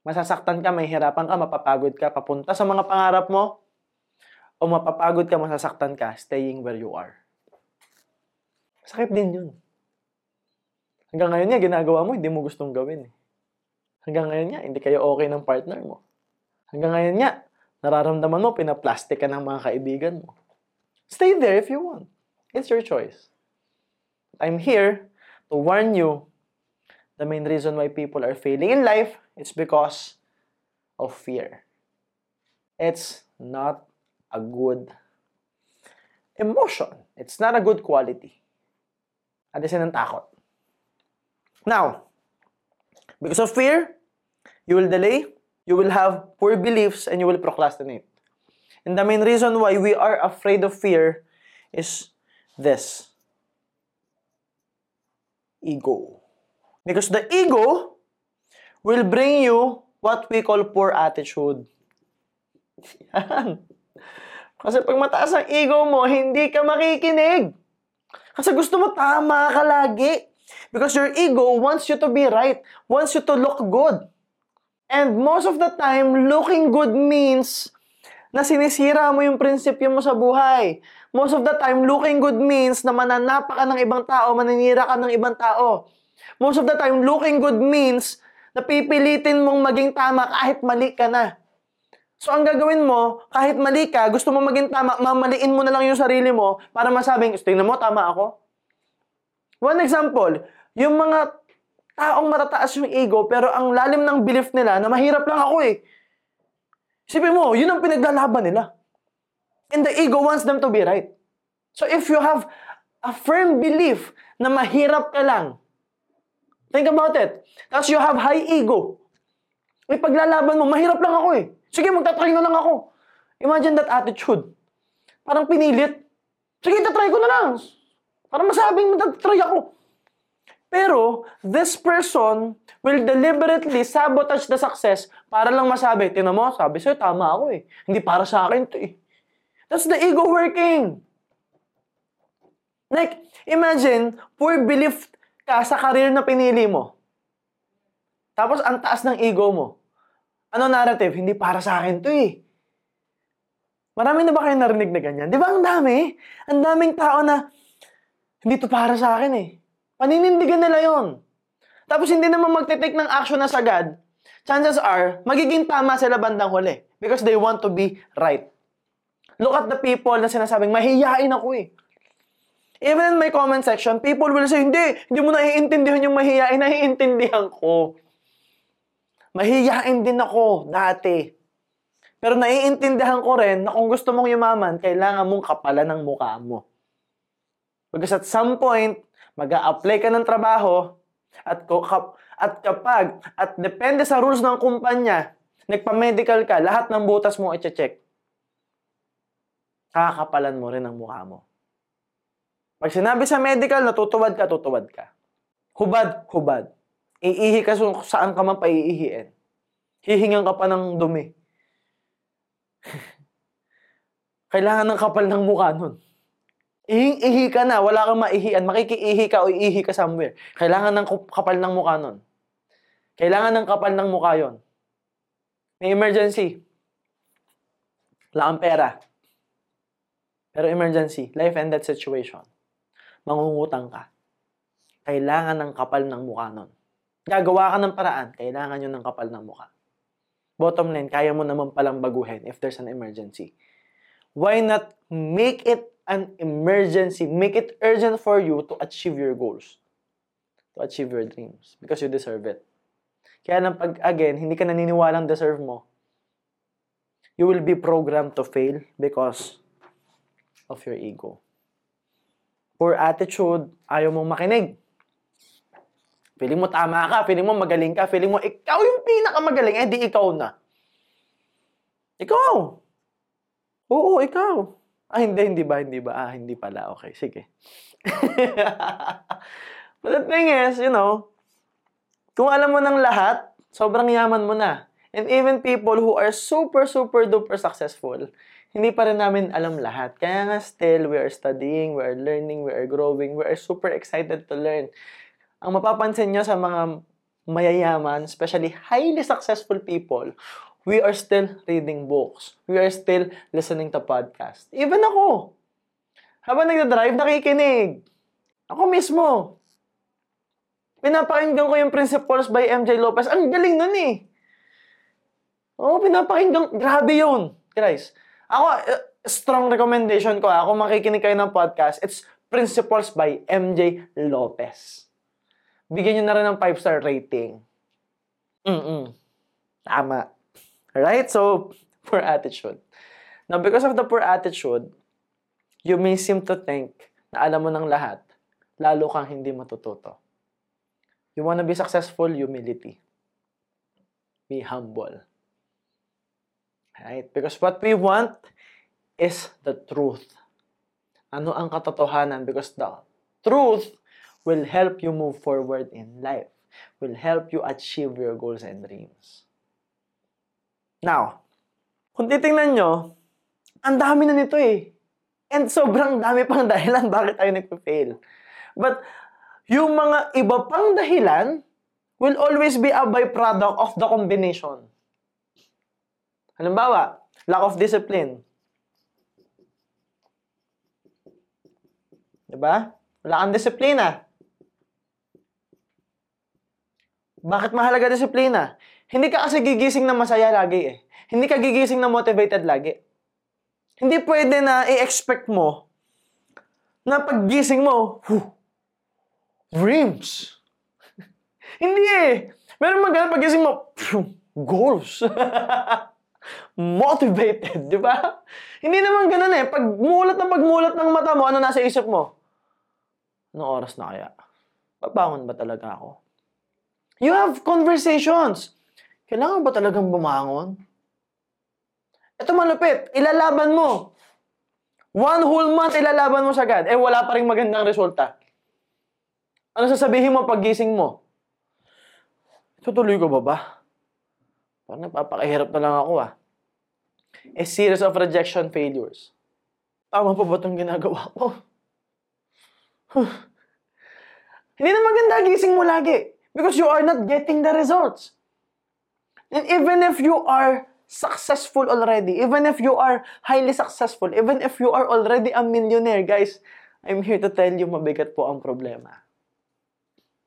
Masasaktan ka, may hirapan ka, mapapagod ka, papunta sa mga pangarap mo, o mapapagod ka, masasaktan ka, staying where you are. Sakit din yun. Hanggang ngayon niya, ginagawa mo, hindi mo gustong gawin. Eh. Hanggang ngayon niya, hindi kayo okay ng partner mo. Hanggang ngayon niya, nararamdaman mo, pinaplastic ka ng mga kaibigan mo. Stay there if you want. It's your choice. I'm here to warn you the main reason why people are failing in life it's because of fear. It's not a good emotion. It's not a good quality. At ng takot. Now, because of fear, you will delay, you will have poor beliefs, and you will procrastinate. And the main reason why we are afraid of fear is this ego. Because the ego will bring you what we call poor attitude. Kasi pag mataas ang ego mo, hindi ka makikinig. Kasi gusto mo tama ka lagi. Because your ego wants you to be right, wants you to look good. And most of the time, looking good means na sinisira mo yung prinsipyo mo sa buhay. Most of the time, looking good means na mananapa ka ng ibang tao, maninira ka ng ibang tao. Most of the time, looking good means na pipilitin mong maging tama kahit mali ka na. So, ang gagawin mo, kahit mali ka, gusto mo maging tama, mamaliin mo na lang yung sarili mo para masabing, tingnan mo, tama ako. One example, yung mga taong matataas yung ego, pero ang lalim ng belief nila na mahirap lang ako eh. Isipin mo, yun ang pinaglalaban nila. And the ego wants them to be right. So if you have a firm belief na mahirap ka lang, think about it. Tapos you have high ego. May paglalaban mo, mahirap lang ako eh. Sige, magtatry na lang ako. Imagine that attitude. Parang pinilit. Sige, tatry ko na lang. Para masabing magtatry ako. Pero, this person will deliberately sabotage the success para lang masabi, tinan mo, sabi sa'yo, tama ako eh. Hindi para sa akin to eh. That's the ego working. Like, imagine, poor belief ka sa career na pinili mo. Tapos, ang taas ng ego mo. Ano narrative? Hindi para sa akin to eh. Marami na ba kayo narinig na ganyan? Di ba ang dami? Ang daming tao na, hindi to para sa akin eh. Paninindigan nila yon. Tapos hindi naman magte-take ng action na sagad, chances are, magiging tama sila bandang huli. Because they want to be right. Look at the people na sinasabing, mahihiyain ako eh. Even in my comment section, people will say, hindi, hindi mo naiintindihan yung mahihiyain, naiintindihan ko. Mahihiyain din ako dati. Pero naiintindihan ko rin na kung gusto mong yumaman, kailangan mong kapalan ng mukha mo. Because at some point, mag apply ka ng trabaho, At, at kapag, at depende sa rules ng kumpanya, nagpa-medical ka, lahat ng butas mo i-check. Kakakapalan mo rin ang mukha mo. Pag sinabi sa medical, natutuwad ka, tutuwad ka. Hubad, hubad. Iihi ka saan ka man paiihiin. Hihingan ka pa ng dumi. Kailangan ng kapal ng mukha nun. Ihi ka na, wala kang maihian. Makikiihi ka o iihi ka somewhere. Kailangan ng kapal ng mukha nun. Kailangan ng kapal ng mukha yon. May emergency. Wala pera. Pero emergency, life and death situation. Mangungutang ka. Kailangan ng kapal ng mukha nun. Gagawa ka ng paraan, kailangan yun ng kapal ng mukha. Bottom line, kaya mo naman palang baguhin if there's an emergency. Why not make it an emergency? Make it urgent for you to achieve your goals. To achieve your dreams. Because you deserve it. Kaya nang pag, again, hindi ka naniniwalang deserve mo, you will be programmed to fail because of your ego. Poor attitude, ayaw mong makinig. Feeling mo tama ka, feeling mo magaling ka, feeling mo ikaw yung pinakamagaling, eh di ikaw na. Ikaw! Oo, ikaw. Ah, hindi, hindi ba, hindi ba? Ah, hindi pala. Okay, sige. But the thing is, you know, kung alam mo ng lahat, sobrang yaman mo na. And even people who are super, super duper successful, hindi pa rin namin alam lahat. Kaya nga still, we are studying, we are learning, we are growing, we are super excited to learn. Ang mapapansin nyo sa mga mayayaman, especially highly successful people, we are still reading books. We are still listening to podcasts. Even ako. Habang nagdadrive, nakikinig. Ako mismo. Pinapakinggan ko yung Principles by MJ Lopez. Ang galing nun eh. Oo, pinapakinggan. Grabe yun. Guys, ako, uh, strong recommendation ko ah, kung makikinig kayo ng podcast, it's Principles by MJ Lopez. Bigyan nyo na rin ng 5-star rating. Mm-mm. Tama. Right? So, poor attitude. Now, because of the poor attitude, you may seem to think na alam mo ng lahat, lalo kang hindi matututo. You wanna be successful, humility. Be humble. Right? Because what we want is the truth. Ano ang katotohanan? Because the truth will help you move forward in life. Will help you achieve your goals and dreams. Now, kung titingnan nyo, ang dami na nito eh. And sobrang dami pang dahilan bakit tayo nagpa-fail. But, yung mga iba pang dahilan will always be a byproduct of the combination. Halimbawa, lack of discipline. Diba? Wala kang disiplina. Bakit mahalaga disiplina? Hindi ka kasi gigising na masaya lagi eh. Hindi ka gigising na motivated lagi. Hindi pwede na i-expect mo na paggising mo, whew, dreams. Hindi eh. Meron magana paggising mo, phew, goals. Motivated, di ba? Hindi naman ganun eh. Pag mulat na pagmulat ng mata mo, ano nasa isip mo? Anong oras na kaya? Babangon ba talaga ako? You have conversations. Kailangan ba talagang bumangon? Ito malupit. Ilalaban mo. One whole month ilalaban mo sagad. Eh, wala pa rin magandang resulta. Ano sasabihin mo pag gising mo? Tutuloy ko ba ba? Parang nagpapakahirap na lang ako ah. A series of rejection failures. Tama pa ba itong ginagawa ko? Hindi na maganda gising mo lagi. Because you are not getting the results. And even if you are successful already, even if you are highly successful, even if you are already a millionaire, guys, I'm here to tell you, mabigat po ang problema.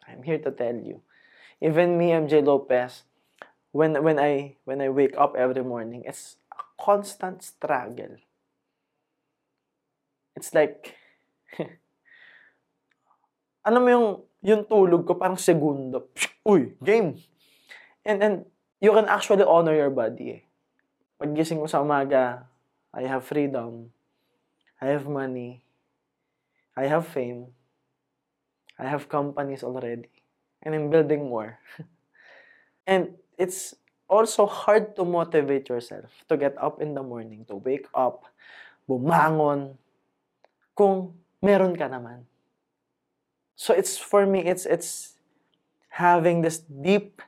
I'm here to tell you. Even me, MJ Lopez, when when I when I wake up every morning, it's a constant struggle. It's like ano mo yung yung tulog ko parang segundo. Uy, game. And and you can actually honor your body. Eh. Paggising ko sa umaga, I have freedom. I have money. I have fame. I have companies already. and I'm building more. and it's also hard to motivate yourself to get up in the morning, to wake up, bumangon, kung meron ka naman. So it's for me, it's it's having this deep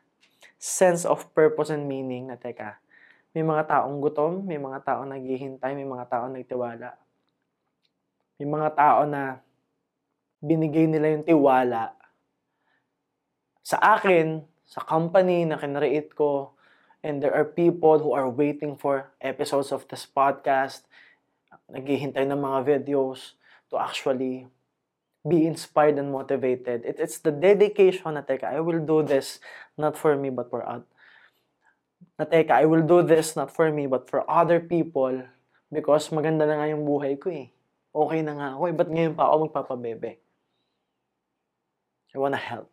sense of purpose and meaning na teka, may mga taong gutom, may mga taong naghihintay, may mga taong nagtiwala. May mga tao na binigay nila yung tiwala sa akin, sa company na kinreate ko, and there are people who are waiting for episodes of this podcast, naghihintay ng mga videos to actually be inspired and motivated. It, it's the dedication na, teka, I will do this not for me but for other. Na, teka, I will do this not for me but for other people because maganda na nga yung buhay ko eh. Okay na nga ako eh. Ba't ngayon pa ako magpapabebe? I wanna help.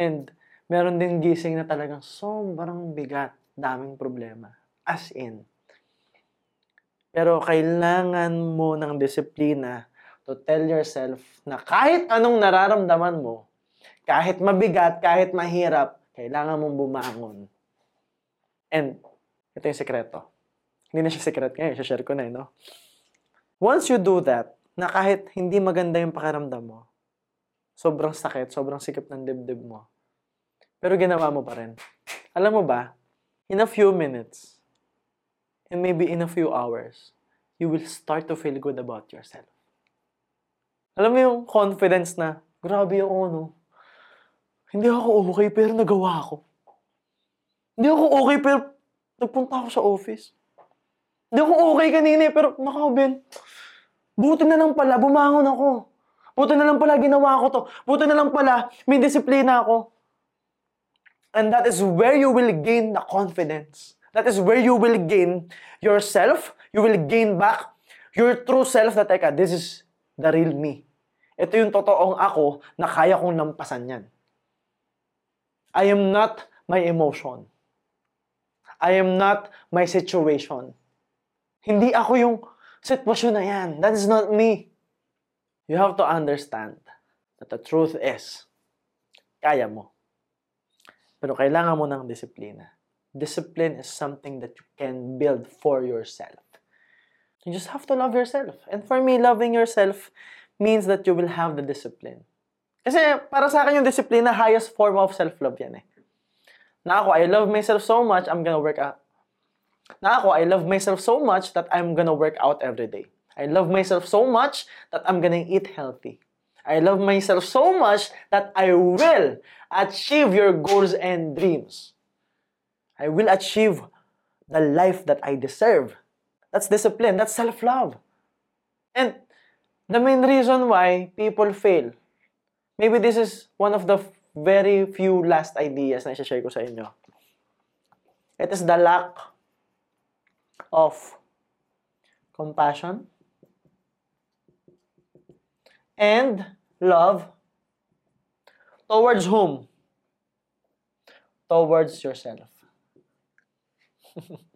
And meron din gising na talagang sobrang bigat, daming problema. As in. Pero kailangan mo ng disiplina to tell yourself na kahit anong nararamdaman mo, kahit mabigat, kahit mahirap, kailangan mong bumangon. And, ito yung sekreto. Hindi na siya secret ngayon, share ko na eh, no? Once you do that, na kahit hindi maganda yung pakiramdam mo, sobrang sakit, sobrang sikip ng dibdib mo, pero ginawa mo pa rin. Alam mo ba, in a few minutes, and maybe in a few hours, you will start to feel good about yourself. Alam mo yung confidence na, grabe ako, no? Hindi ako okay, pero nagawa ako. Hindi ako okay, pero nagpunta ako sa office. Hindi ako okay kanina, eh, pero nakabin. Buti na lang pala, bumangon ako. Buti na lang pala, ginawa ko to. Buti na lang pala, may disiplina ako. And that is where you will gain the confidence. That is where you will gain yourself. You will gain back your true self na, teka, this is the real me. Ito yung totoong ako na kaya kong lampasan yan. I am not my emotion. I am not my situation. Hindi ako yung sitwasyon na yan. That is not me. You have to understand that the truth is, kaya mo. Pero kailangan mo ng disiplina. Discipline is something that you can build for yourself. You just have to love yourself. And for me, loving yourself means that you will have the discipline. Kasi para sa akin yung disiplina, highest form of self-love yan eh. Na ako, I love myself so much, I'm gonna work out. Na ako, I love myself so much that I'm gonna work out every day. I love myself so much that I'm gonna eat healthy. I love myself so much that I will achieve your goals and dreams. I will achieve the life that I deserve. That's discipline. That's self-love. And the main reason why people fail, maybe this is one of the very few last ideas na i-share ko sa inyo. It is the lack of compassion and love towards whom? Towards yourself.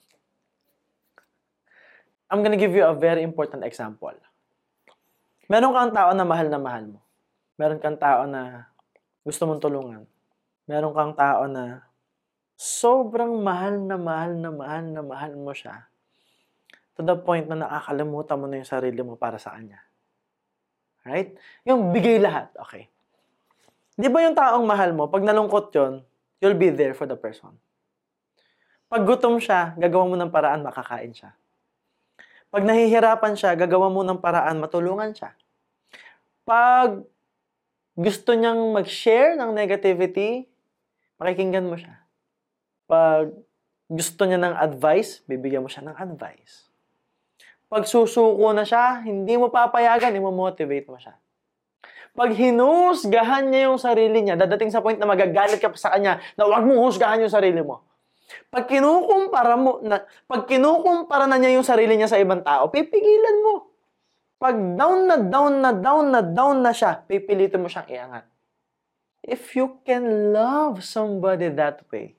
I'm gonna give you a very important example. Meron kang tao na mahal na mahal mo. Meron kang tao na gusto mong tulungan. Meron kang tao na sobrang mahal na mahal na mahal na mahal mo siya to the point na nakakalimutan mo na yung sarili mo para sa kanya. Right? Yung bigay lahat. Okay. Di ba yung taong mahal mo, pag nalungkot yon, you'll be there for the person. Pag gutom siya, gagawa mo ng paraan, makakain siya. Pag nahihirapan siya, gagawa mo ng paraan, matulungan siya. Pag gusto niyang mag-share ng negativity, pakikinggan mo siya. Pag gusto niya ng advice, bibigyan mo siya ng advice. Pag susuko na siya, hindi mo papayagan, i-motivate mo siya. Pag hinusgahan niya yung sarili niya, dadating sa point na magagalit ka pa sa kanya na huwag mong husgahan yung sarili mo. Pag kinukumpara mo, na, pag kinukumpara na niya yung sarili niya sa ibang tao, pipigilan mo. Pag down na down na down na down na siya, pipilitin mo siyang iangat. If you can love somebody that way,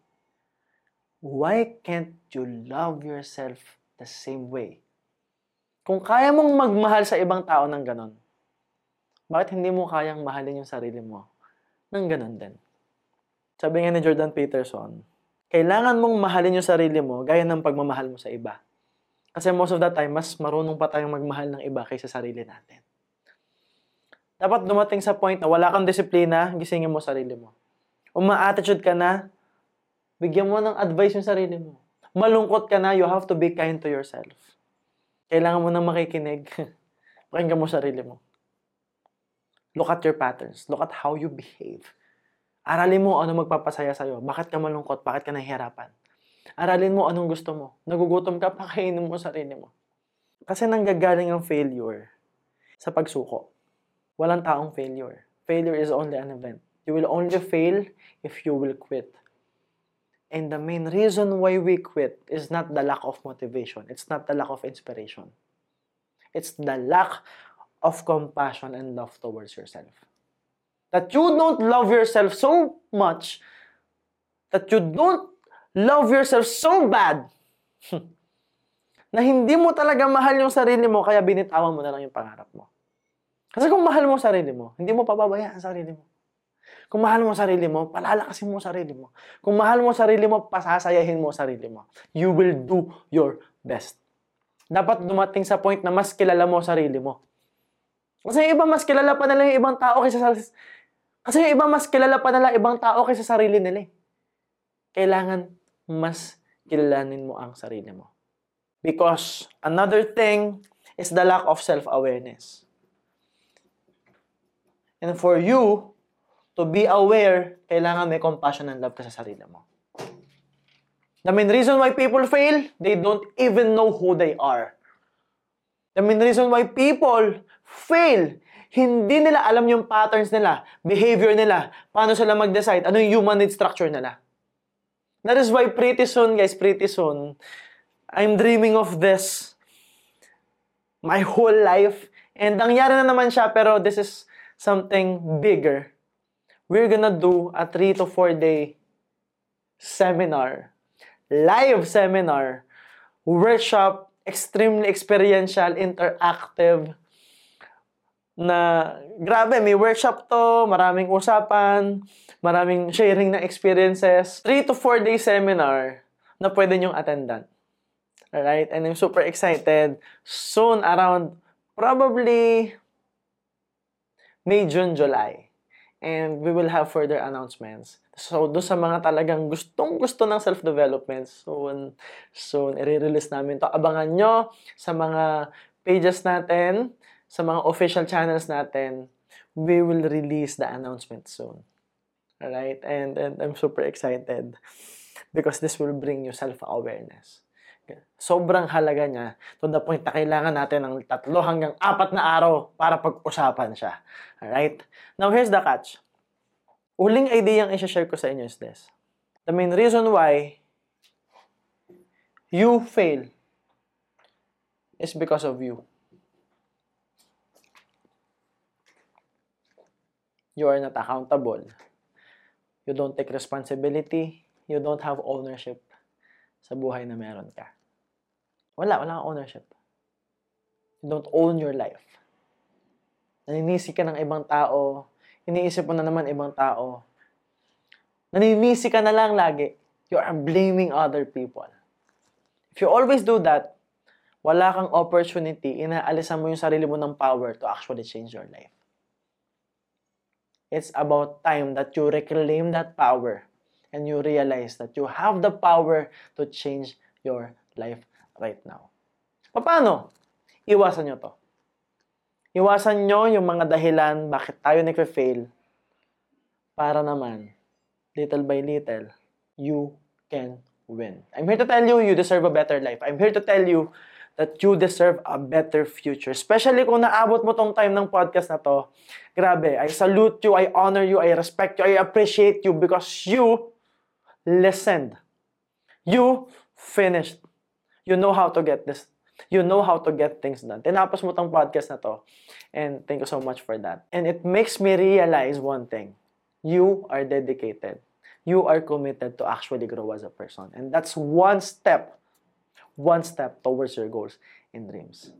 why can't you love yourself the same way? Kung kaya mong magmahal sa ibang tao ng ganon, bakit hindi mo kayang mahalin yung sarili mo ng ganun din. Sabi nga ni Jordan Peterson, kailangan mong mahalin yung sarili mo gaya ng pagmamahal mo sa iba. Kasi most of the time, mas marunong pa tayong magmahal ng iba kaysa sarili natin. Dapat dumating sa point na wala kang disiplina, gisingin mo sarili mo. Uma-attitude ka na, bigyan mo ng advice yung sarili mo. Malungkot ka na, you have to be kind to yourself. Kailangan mo nang makikinig. Pakinggan mo sarili mo. Look at your patterns. Look at how you behave. Aralin mo ano magpapasaya sa'yo. Bakit ka malungkot? Bakit ka nahihirapan? Aralin mo anong gusto mo. Nagugutom ka, pakainin mo sarili mo. Kasi nanggagaling ang failure sa pagsuko. Walang taong failure. Failure is only an event. You will only fail if you will quit. And the main reason why we quit is not the lack of motivation. It's not the lack of inspiration. It's the lack of compassion and love towards yourself. That you don't love yourself so much that you don't love yourself so bad na hindi mo talaga mahal yung sarili mo kaya binitawan mo na lang yung pangarap mo. Kasi kung mahal mo sarili mo, hindi mo pababayaan sarili mo. Kung mahal mo sarili mo, palalakasin mo sarili mo. Kung mahal mo sarili mo, pasasayahin mo sarili mo. You will do your best. Dapat dumating sa point na mas kilala mo sarili mo. Kasi yung iba mas kilala pa nila yung ibang tao kaysa sa... Kasi yung iba mas kilala pa nila ibang tao kaysa sarili nila eh. Kailangan mas kilalanin mo ang sarili mo. Because another thing is the lack of self-awareness. And for you to be aware, kailangan may compassion and love ka sa sarili mo. The main reason why people fail, they don't even know who they are. The main reason why people fail, hindi nila alam yung patterns nila, behavior nila, paano sila mag-decide, ano yung human need structure nila. That is why pretty soon, guys, pretty soon, I'm dreaming of this my whole life. And nangyari na naman siya, pero this is something bigger we're gonna do a 3 to 4 day seminar, live seminar, workshop, extremely experiential, interactive, na grabe, may workshop to, maraming usapan, maraming sharing ng experiences. 3 to 4 day seminar na pwede nyong attendan. Alright? And I'm super excited. Soon, around probably May, June, July and we will have further announcements. So, do sa mga talagang gustong-gusto ng self-development, soon, soon, i-release namin to. Abangan nyo sa mga pages natin, sa mga official channels natin, we will release the announcement soon. Alright? And, and I'm super excited because this will bring you self-awareness. Sobrang halaga niya to the point na kailangan natin ng tatlo hanggang apat na araw para pag-usapan siya. Alright? Now, here's the catch. Uling idea yung i-share ko sa inyo is this. The main reason why you fail is because of you. You are not accountable. You don't take responsibility. You don't have ownership sa buhay na meron ka. Wala, wala kang ownership. You don't own your life. Naninisi ka ng ibang tao, iniisip mo na naman ibang tao. Naninisi ka na lang lagi. You are blaming other people. If you always do that, wala kang opportunity, inaalisan mo yung sarili mo ng power to actually change your life. It's about time that you reclaim that power and you realize that you have the power to change your life right now. Paano? Iwasan nyo to. Iwasan nyo yung mga dahilan bakit tayo nagfe-fail para naman, little by little, you can win. I'm here to tell you, you deserve a better life. I'm here to tell you that you deserve a better future. Especially kung naabot mo tong time ng podcast na to, grabe, I salute you, I honor you, I respect you, I appreciate you because you listened. You finished you know how to get this. You know how to get things done. Tinapos mo tong podcast na to. And thank you so much for that. And it makes me realize one thing. You are dedicated. You are committed to actually grow as a person. And that's one step, one step towards your goals and dreams.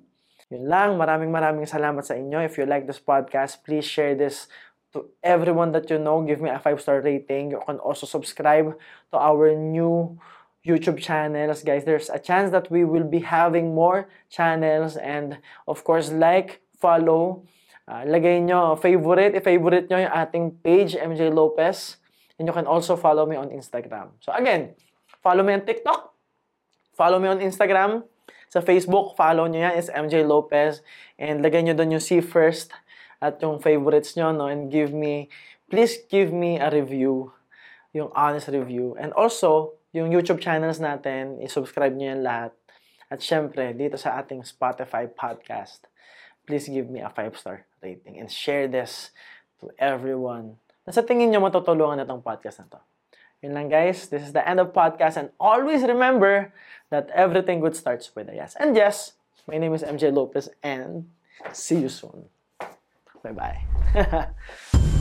Yun lang. Maraming maraming salamat sa inyo. If you like this podcast, please share this to everyone that you know. Give me a 5-star rating. You can also subscribe to our new YouTube channels, guys. There's a chance that we will be having more channels and of course, like, follow, uh, lagay nyo favorite, i-favorite nyo yung ating page, MJ Lopez. And you can also follow me on Instagram. So again, follow me on TikTok, follow me on Instagram, sa Facebook, follow nyo yan, is MJ Lopez. And lagay nyo doon yung see first at yung favorites nyo, no? And give me, please give me a review, yung honest review. And also, yung YouTube channels natin, i-subscribe nyo yan lahat. At syempre, dito sa ating Spotify podcast, please give me a 5-star rating and share this to everyone. Na sa tingin nyo matutulungan na itong podcast na to. Yun lang guys, this is the end of podcast and always remember that everything good starts with a yes. And yes, my name is MJ Lopez and see you soon. Bye-bye.